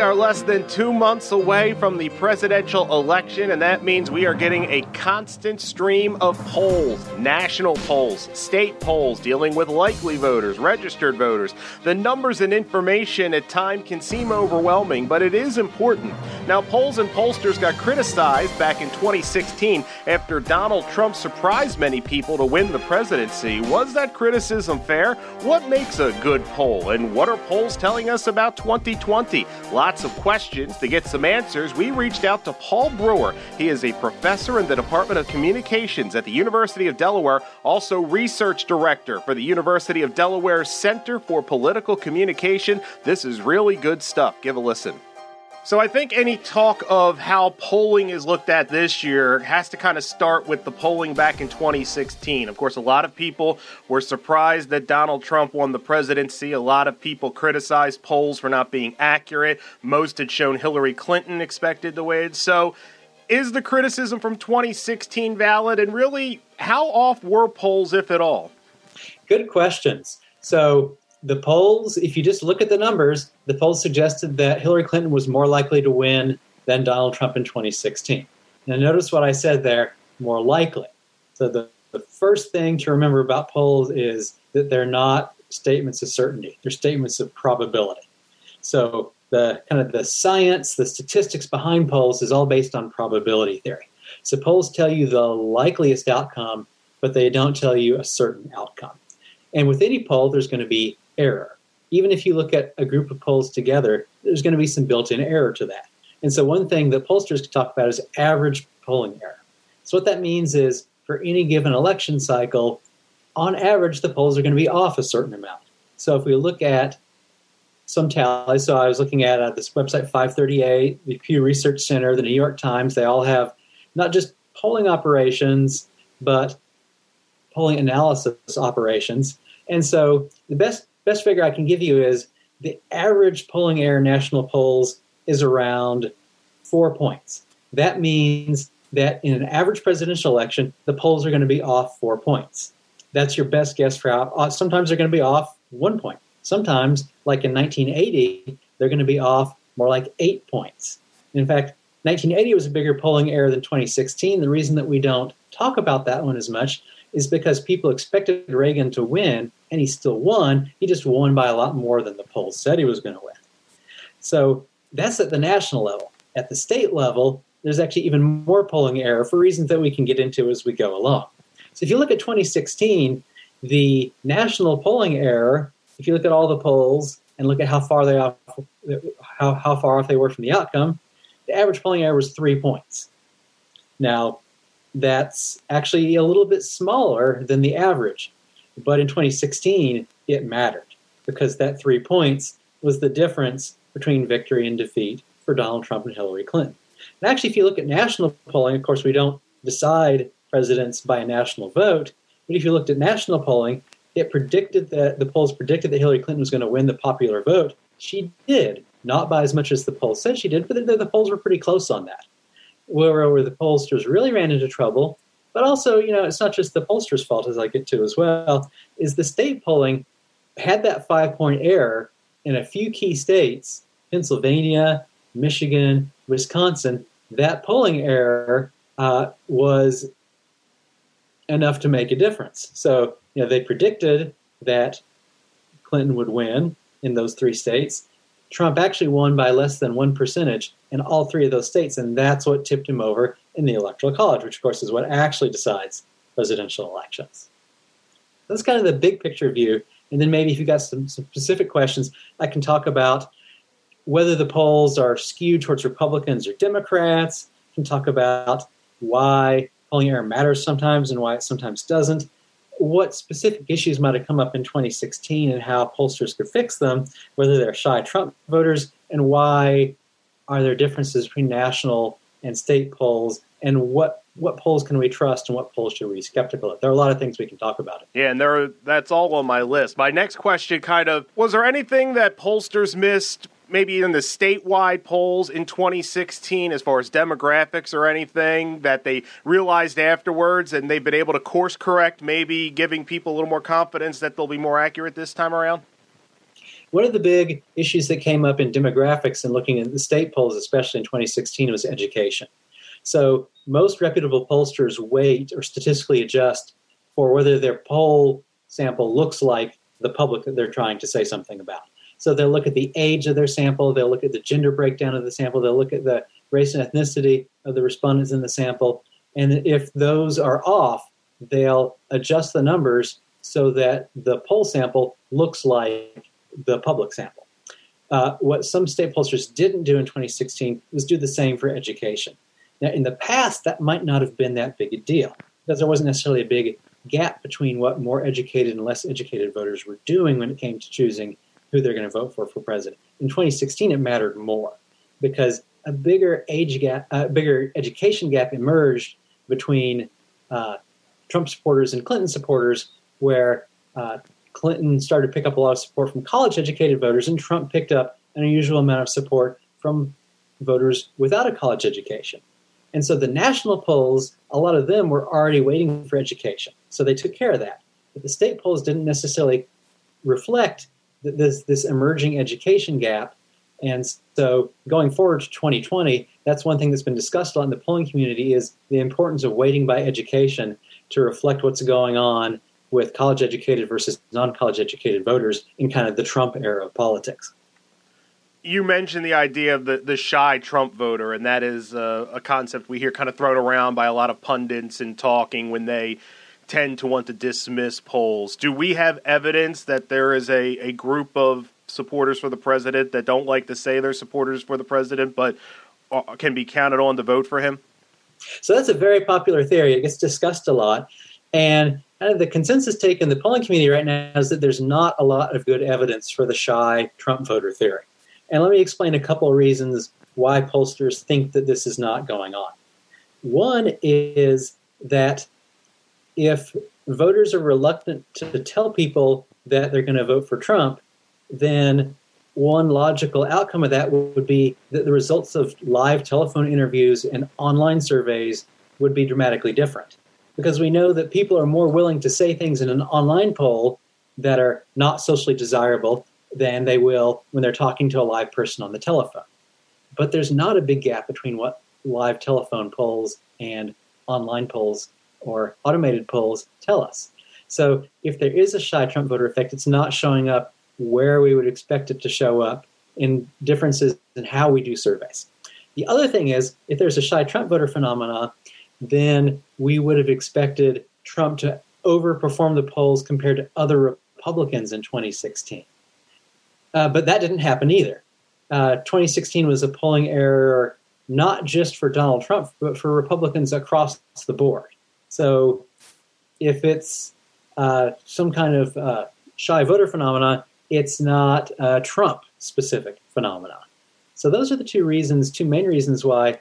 We are less than two months away from the presidential election, and that means we are getting a constant stream of polls national polls, state polls dealing with likely voters, registered voters. The numbers and information at times can seem overwhelming, but it is important. Now, polls and pollsters got criticized back in 2016 after Donald Trump surprised many people to win the presidency. Was that criticism fair? What makes a good poll, and what are polls telling us about 2020? lots of questions. To get some answers, we reached out to Paul Brewer. He is a professor in the Department of Communications at the University of Delaware, also research director for the University of Delaware Center for Political Communication. This is really good stuff. Give a listen. So I think any talk of how polling is looked at this year has to kind of start with the polling back in 2016. Of course, a lot of people were surprised that Donald Trump won the presidency. A lot of people criticized polls for not being accurate. Most had shown Hillary Clinton expected to win. So is the criticism from 2016 valid? And really, how off were polls, if at all? Good questions. So the polls, if you just look at the numbers, the polls suggested that Hillary Clinton was more likely to win than Donald Trump in 2016. Now, notice what I said there more likely. So, the, the first thing to remember about polls is that they're not statements of certainty, they're statements of probability. So, the kind of the science, the statistics behind polls is all based on probability theory. So, polls tell you the likeliest outcome, but they don't tell you a certain outcome. And with any poll, there's going to be error. Even if you look at a group of polls together, there's going to be some built in error to that. And so, one thing that pollsters can talk about is average polling error. So, what that means is for any given election cycle, on average, the polls are going to be off a certain amount. So, if we look at some tallies, so I was looking at uh, this website 538, the Pew Research Center, the New York Times, they all have not just polling operations, but polling analysis operations. And so the best best figure I can give you is the average polling error national polls is around four points. That means that in an average presidential election, the polls are going to be off four points. That's your best guess for how. Uh, sometimes they're going to be off one point. Sometimes, like in 1980, they're going to be off more like eight points. In fact, 1980 was a bigger polling error than 2016. The reason that we don't talk about that one as much is because people expected Reagan to win, and he still won. He just won by a lot more than the polls said he was going to win. So that's at the national level. At the state level, there's actually even more polling error for reasons that we can get into as we go along. So if you look at 2016, the national polling error, if you look at all the polls and look at how far they off, how, how far off they were from the outcome, the average polling error was three points. Now, that's actually a little bit smaller than the average. But in 2016, it mattered because that three points was the difference between victory and defeat for Donald Trump and Hillary Clinton. And actually, if you look at national polling, of course, we don't decide presidents by a national vote. But if you looked at national polling, it predicted that the polls predicted that Hillary Clinton was going to win the popular vote. She did, not by as much as the polls said she did, but the, the polls were pretty close on that where, where the pollsters really ran into trouble, but also, you know, it's not just the pollsters' fault, as I get to as well, is the state polling had that five point error in a few key states Pennsylvania, Michigan, Wisconsin. That polling error uh, was enough to make a difference. So, you know, they predicted that Clinton would win in those three states. Trump actually won by less than one percentage in all three of those states, and that's what tipped him over in the Electoral College, which, of course, is what actually decides presidential elections. That's kind of the big picture view. And then maybe if you've got some, some specific questions, I can talk about whether the polls are skewed towards Republicans or Democrats. I can talk about why polling error matters sometimes and why it sometimes doesn't what specific issues might have come up in 2016 and how pollsters could fix them, whether they're shy Trump voters, and why are there differences between national and state polls, and what what polls can we trust and what polls should we be skeptical of? There are a lot of things we can talk about. Yeah, and there that's all on my list. My next question kind of was there anything that pollsters missed maybe in the statewide polls in 2016 as far as demographics or anything that they realized afterwards and they've been able to course correct, maybe giving people a little more confidence that they'll be more accurate this time around? One of the big issues that came up in demographics and looking at the state polls, especially in 2016, was education. So most reputable pollsters weight or statistically adjust for whether their poll sample looks like the public that they're trying to say something about. So they'll look at the age of their sample, they'll look at the gender breakdown of the sample, they'll look at the race and ethnicity of the respondents in the sample. And if those are off, they'll adjust the numbers so that the poll sample looks like the public sample. Uh, what some state pollsters didn't do in 2016 was do the same for education. Now, in the past, that might not have been that big a deal because there wasn't necessarily a big gap between what more educated and less educated voters were doing when it came to choosing who they're going to vote for for president. In 2016, it mattered more because a bigger age gap, a bigger education gap emerged between uh, Trump supporters and Clinton supporters, where uh, Clinton started to pick up a lot of support from college educated voters, and Trump picked up an unusual amount of support from voters without a college education. And so the national polls, a lot of them were already weighting for education. So they took care of that. But the state polls didn't necessarily reflect this, this emerging education gap. And so going forward to 2020, that's one thing that's been discussed a lot in the polling community is the importance of weighting by education to reflect what's going on with college educated versus non college educated voters in kind of the Trump era of politics you mentioned the idea of the, the shy Trump voter, and that is uh, a concept we hear kind of thrown around by a lot of pundits and talking when they tend to want to dismiss polls. Do we have evidence that there is a, a group of supporters for the president that don't like to say they're supporters for the president, but uh, can be counted on to vote for him? So that's a very popular theory. It gets discussed a lot. And kind of the consensus take in the polling community right now is that there's not a lot of good evidence for the shy Trump voter theory. And let me explain a couple of reasons why pollsters think that this is not going on. One is that if voters are reluctant to tell people that they're going to vote for Trump, then one logical outcome of that would be that the results of live telephone interviews and online surveys would be dramatically different. Because we know that people are more willing to say things in an online poll that are not socially desirable than they will when they're talking to a live person on the telephone. But there's not a big gap between what live telephone polls and online polls or automated polls tell us. So if there is a shy Trump voter effect, it's not showing up where we would expect it to show up in differences in how we do surveys. The other thing is, if there's a shy Trump voter phenomena, then we would have expected Trump to overperform the polls compared to other Republicans in 2016. Uh, but that didn't happen either. Uh, 2016 was a polling error not just for Donald Trump, but for Republicans across the board. So if it's uh, some kind of uh, shy voter phenomenon, it's not a Trump specific phenomenon. So those are the two reasons, two main reasons why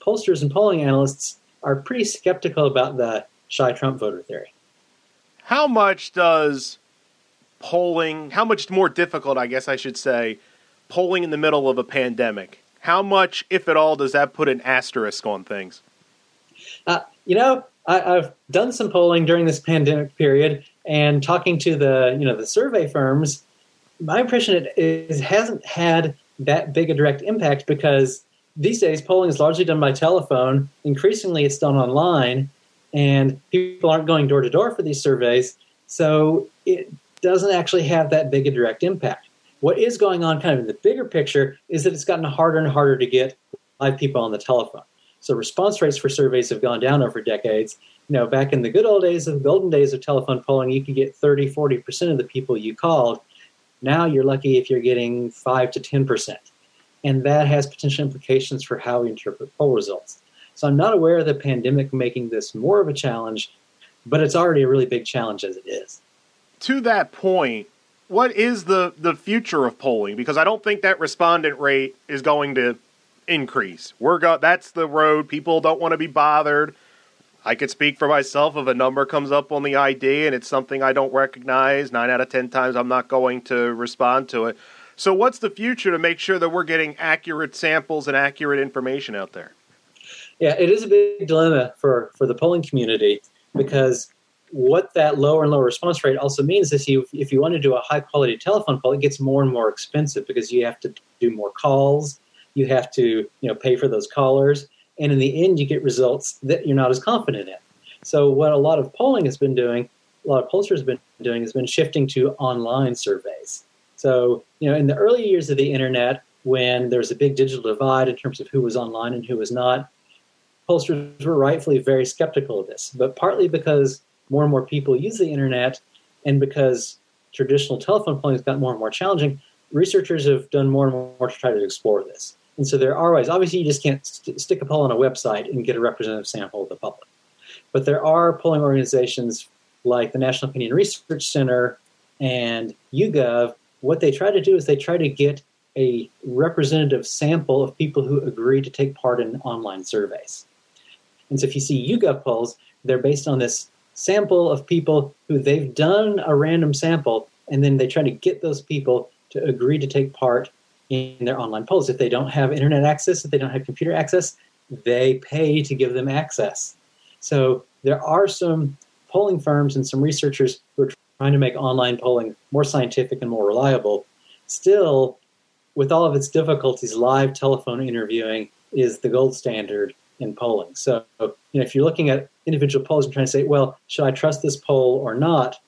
pollsters and polling analysts are pretty skeptical about the shy Trump voter theory. How much does polling, how much more difficult, I guess I should say, polling in the middle of a pandemic? How much, if at all, does that put an asterisk on things? Uh, you know, I, have done some polling during this pandemic period, and talking to the you know the survey firms, my impression is hasn't had that big a direct impact because these days polling is largely done by telephone. Increasingly, it's done online, and people aren't going door to door for these surveys. So it doesn't actually have that big a direct impact. What is going on kind of in the bigger picture is that it's gotten harder and harder to get live people on the telephone. So response rates for surveys have gone down over decades. You know, back in the good old days of the golden days of telephone polling, you could get 30, 40% of the people you called. Now you're lucky if you're getting 5 to 10%. And that has potential implications for how we interpret poll results. So I'm not aware of the pandemic making this more of a challenge, but it's already a really big challenge as it is to that point, what is the the future of polling? Because I don't think that respondent rate is going to increase. We're go- that's the road. People don't want to be bothered. I could speak for myself if a number comes up on the ID and it's something I don't recognize. Nine out of ten times, I'm not going to respond to it. So, what's the future to make sure that we're getting accurate samples and accurate information out there? Yeah, it is a big dilemma for, for the polling community because what that lower and lower response rate also means is you, if you want to do a high quality telephone poll, it gets more and more expensive because you have to do more calls, you have to you know pay for those callers, and in the end, you get results that you're not as confident in. So, what a lot of polling has been doing, a lot of pollsters have been doing, has been shifting to online surveys. So, you know, in the early years of the internet, when there was a big digital divide in terms of who was online and who was not, pollsters were rightfully very skeptical of this. But partly because more and more people use the internet, and because traditional telephone polling has gotten more and more challenging, researchers have done more and more to try to explore this. And so there are ways. Obviously, you just can't st- stick a poll on a website and get a representative sample of the public. But there are polling organizations like the National Opinion Research Center and YouGov. What they try to do is they try to get a representative sample of people who agree to take part in online surveys. And so if you see YouGov polls, they're based on this sample of people who they've done a random sample, and then they try to get those people to agree to take part in their online polls. If they don't have internet access, if they don't have computer access, they pay to give them access. So there are some polling firms and some researchers who are trying to make online polling more scientific and more reliable. Still, with all of its difficulties, live telephone interviewing is the gold standard in polling. So, you know, if you're looking at individual polls and trying to say, well, should I trust this poll or not?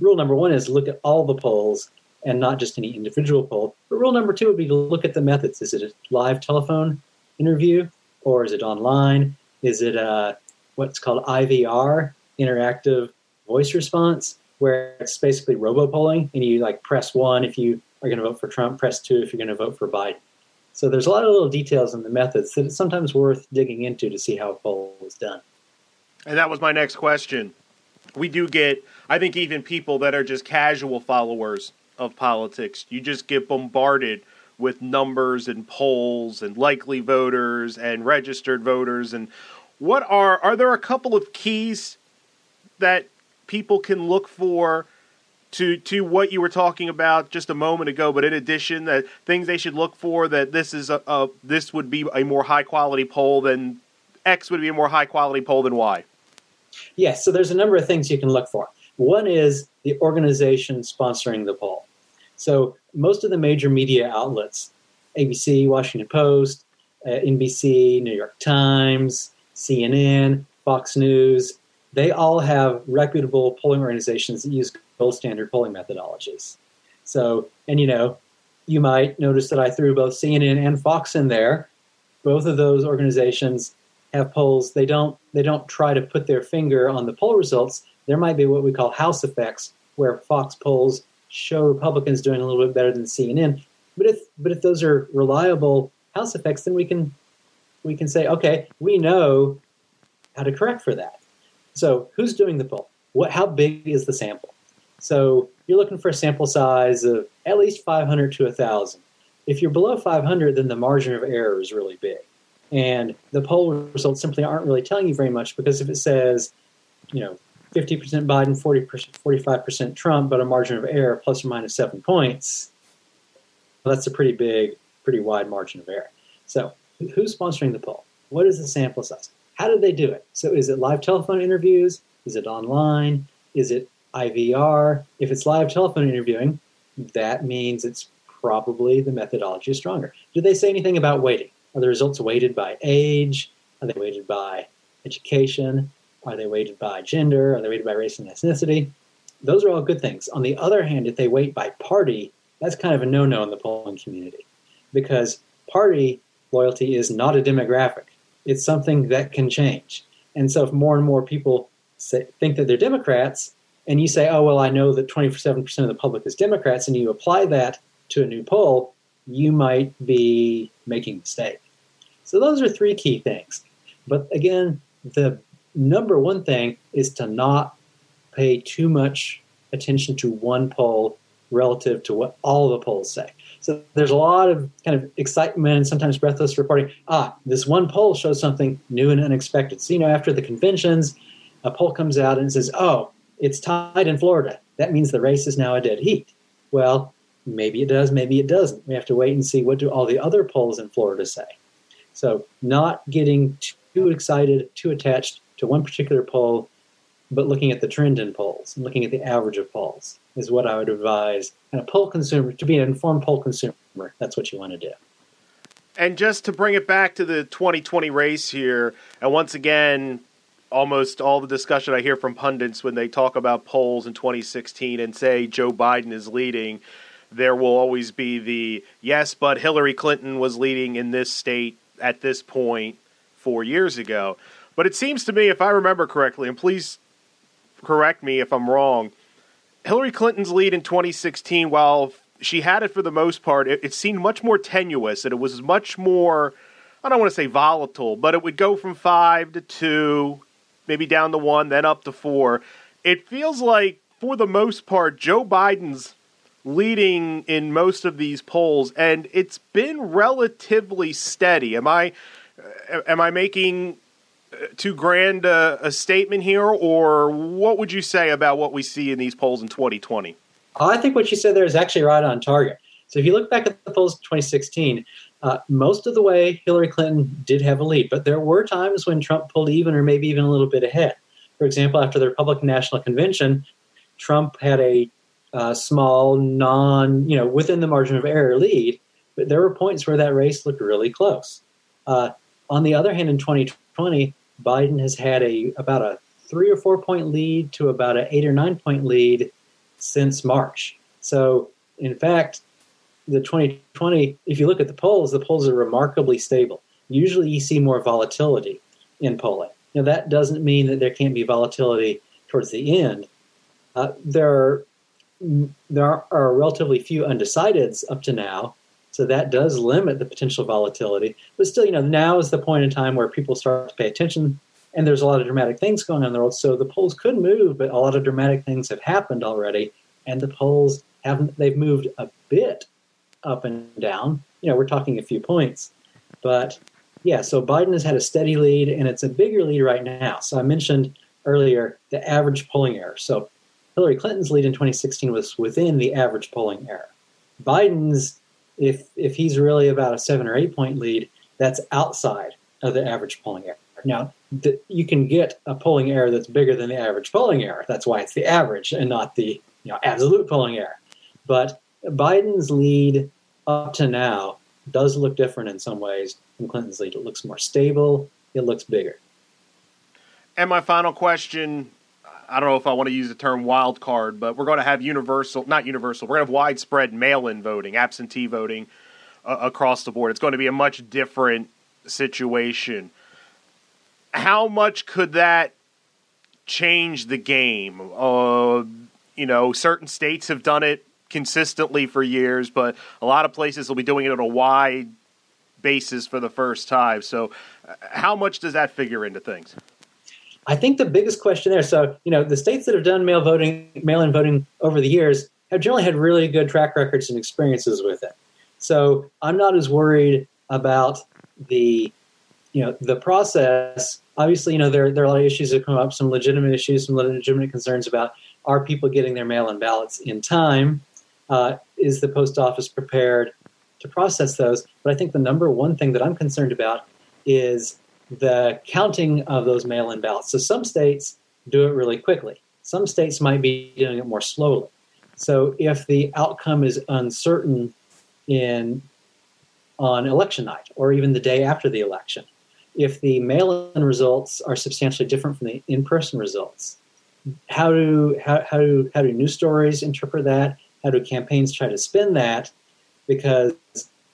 Rule number one is look at all the polls and not just any individual poll. But rule number two would be to look at the methods. Is it a live telephone interview or is it online? Is it a, what's called IVR, interactive voice response, where it's basically robo polling and you like press one if you are going to vote for Trump, press two if you're going to vote for Biden. So there's a lot of little details in the methods that it's sometimes worth digging into to see how a poll was done. And that was my next question. We do get, I think, even people that are just casual followers of politics. You just get bombarded with numbers and polls and likely voters and registered voters. And what are, are there a couple of keys that people can look for to to what you were talking about just a moment ago. But in addition, that things they should look for that this is a, a this would be a more high quality poll than X would be a more high quality poll than Y. Yes, so there's a number of things you can look for. One is the organization sponsoring the poll. So most of the major media outlets, ABC, Washington Post, uh, NBC, New York Times, CNN, Fox News, they all have reputable polling organizations that use gold standard polling methodologies. So, and you know, you might notice that I threw both CNN and Fox in there. Both of those organizations have polls. They don't they don't try to put their finger on the poll results. There might be what we call house effects, where Fox polls show Republicans doing a little bit better than CNN. But if but if those are reliable house effects, then we can we can say, okay, we know how to correct for that. So who's doing the poll? What how big is the sample? So you're looking for a sample size of at least 500 to 1,000. If you're below 500, then the margin of error is really big. And the poll results simply aren't really telling you very much because if it says, you know, 50% Biden, 40%, 45% Trump, but a margin of error plus or minus seven points, well, that's a pretty big, pretty wide margin of error. So who's sponsoring the poll? What is the sample size? How did they do it? So is it live telephone interviews? Is it online? Is it IVR? If it's live telephone interviewing, that means it's probably the methodology is stronger. Do they say anything about weighting? Are the results weighted by age? Are they weighted by education? Are they weighted by gender? Are they weighted by race and ethnicity? Those are all good things. On the other hand, if they weight by party, that's kind of a no no in the polling community because party loyalty is not a demographic, it's something that can change. And so, if more and more people say, think that they're Democrats, and you say, oh, well, I know that 27% of the public is Democrats, and you apply that to a new poll, you might be making a mistake. So, those are three key things. But again, the number one thing is to not pay too much attention to one poll relative to what all the polls say. So there's a lot of kind of excitement and sometimes breathless reporting. Ah, this one poll shows something new and unexpected. So, you know, after the conventions, a poll comes out and says, oh, it's tied in Florida. That means the race is now a dead heat. Well, maybe it does, maybe it doesn't. We have to wait and see what do all the other polls in Florida say. So, not getting too excited, too attached to one particular poll, but looking at the trend in polls and looking at the average of polls is what I would advise. And a poll consumer to be an informed poll consumer, that's what you want to do. And just to bring it back to the 2020 race here, and once again, almost all the discussion I hear from pundits when they talk about polls in 2016 and say Joe Biden is leading, there will always be the yes, but Hillary Clinton was leading in this state at this point four years ago. But it seems to me, if I remember correctly, and please correct me if I'm wrong, Hillary Clinton's lead in 2016, while she had it for the most part, it, it seemed much more tenuous and it was much more, I don't want to say volatile, but it would go from five to two, maybe down to one, then up to four. It feels like, for the most part, Joe Biden's leading in most of these polls, and it's been relatively steady. Am I uh, am I making too grand a, statement here, or what would you say about what we see in these polls in 2020? I think what you said there is actually right on target. So if you look back at the polls of 2016, uh, most of the way Hillary Clinton did have a lead, but there were times when Trump pulled even or maybe even a little bit ahead. For example, after the Republican National Convention, Trump had a uh, small, non, you know, within the margin of error lead, but there were points where that race looked really close. Uh, on the other hand, in 2020, Biden has had a about a three or four point lead to about an eight or nine point lead since March. So, in fact, the 2020, if you look at the polls, the polls are remarkably stable. Usually, you see more volatility in polling. Now, that doesn't mean that there can't be volatility towards the end. Uh, there are there are relatively few undecideds up to now, so that does limit the potential volatility. But still, you know, now is the point in time where people start to pay attention and there's a lot of dramatic things going on in the world. So the polls could move, but a lot of dramatic things have happened already. And the polls haven't, they've moved a bit up and down. You know, we're talking a few points. But yeah, so Biden has had a steady lead and it's a bigger lead right now. So I mentioned earlier the average polling error. So Hillary Clinton's lead in 2016 was within the average polling error. Biden's if if he's really about a seven or eight point lead, that's outside of the average polling error. Now, the, you can get a polling error that's bigger than the average polling error. That's why it's the average and not the you know absolute polling error. But Biden's lead up to now does look different in some ways from Clinton's lead. It looks more stable. It looks bigger. And my final question I don't know if I want to use the term wild card, but we're going to have universal, not universal, we're going to have widespread mail in voting, absentee voting uh, across the board. It's going to be a much different situation. How much could that change the game? Uh, you know, certain states have done it consistently for years, but a lot of places will be doing it on a wide basis for the first time. So, uh, how much does that figure into things? I think the biggest question there. So you know, the states that have done mail voting, mail-in voting over the years have generally had really good track records and experiences with it. So I'm not as worried about the you know the process. Obviously, you know there there are a lot of issues that come up, some legitimate issues, some legitimate concerns about are people getting their mail-in ballots in time? Uh, is the post office prepared to process those? But I think the number one thing that I'm concerned about is the counting of those mail in ballots. So some states do it really quickly, some states might be doing it more slowly. So if the outcome is uncertain in on election night or even the day after the election, if the mail-in results are substantially different from the in-person results, how do how, how do how do news stories interpret that? How do campaigns try to spin that? Because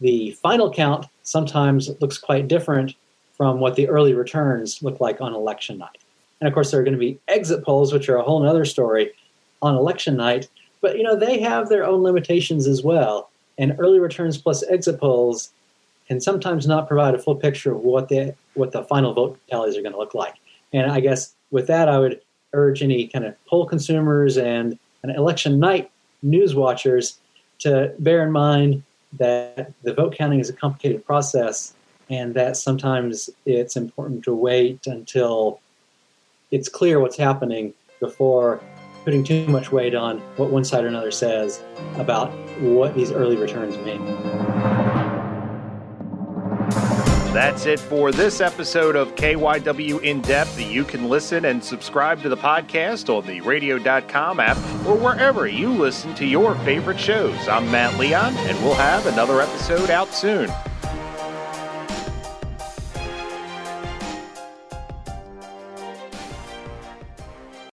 the final count sometimes looks quite different from what the early returns look like on election night. And of course, there are going to be exit polls, which are a whole other story on election night. But you know, they have their own limitations as well. And early returns plus exit polls can sometimes not provide a full picture of what the what the final vote tallies are going to look like. And I guess with that, I would urge any kind of poll consumers and, and election night news watchers to bear in mind that the vote counting is a complicated process and that sometimes it's important to wait until it's clear what's happening before putting too much weight on what one side or another says about what these early returns mean. That's it for this episode of KYW In Depth. You can listen and subscribe to the podcast on the radio.com app or wherever you listen to your favorite shows. I'm Matt Leon, and we'll have another episode out soon.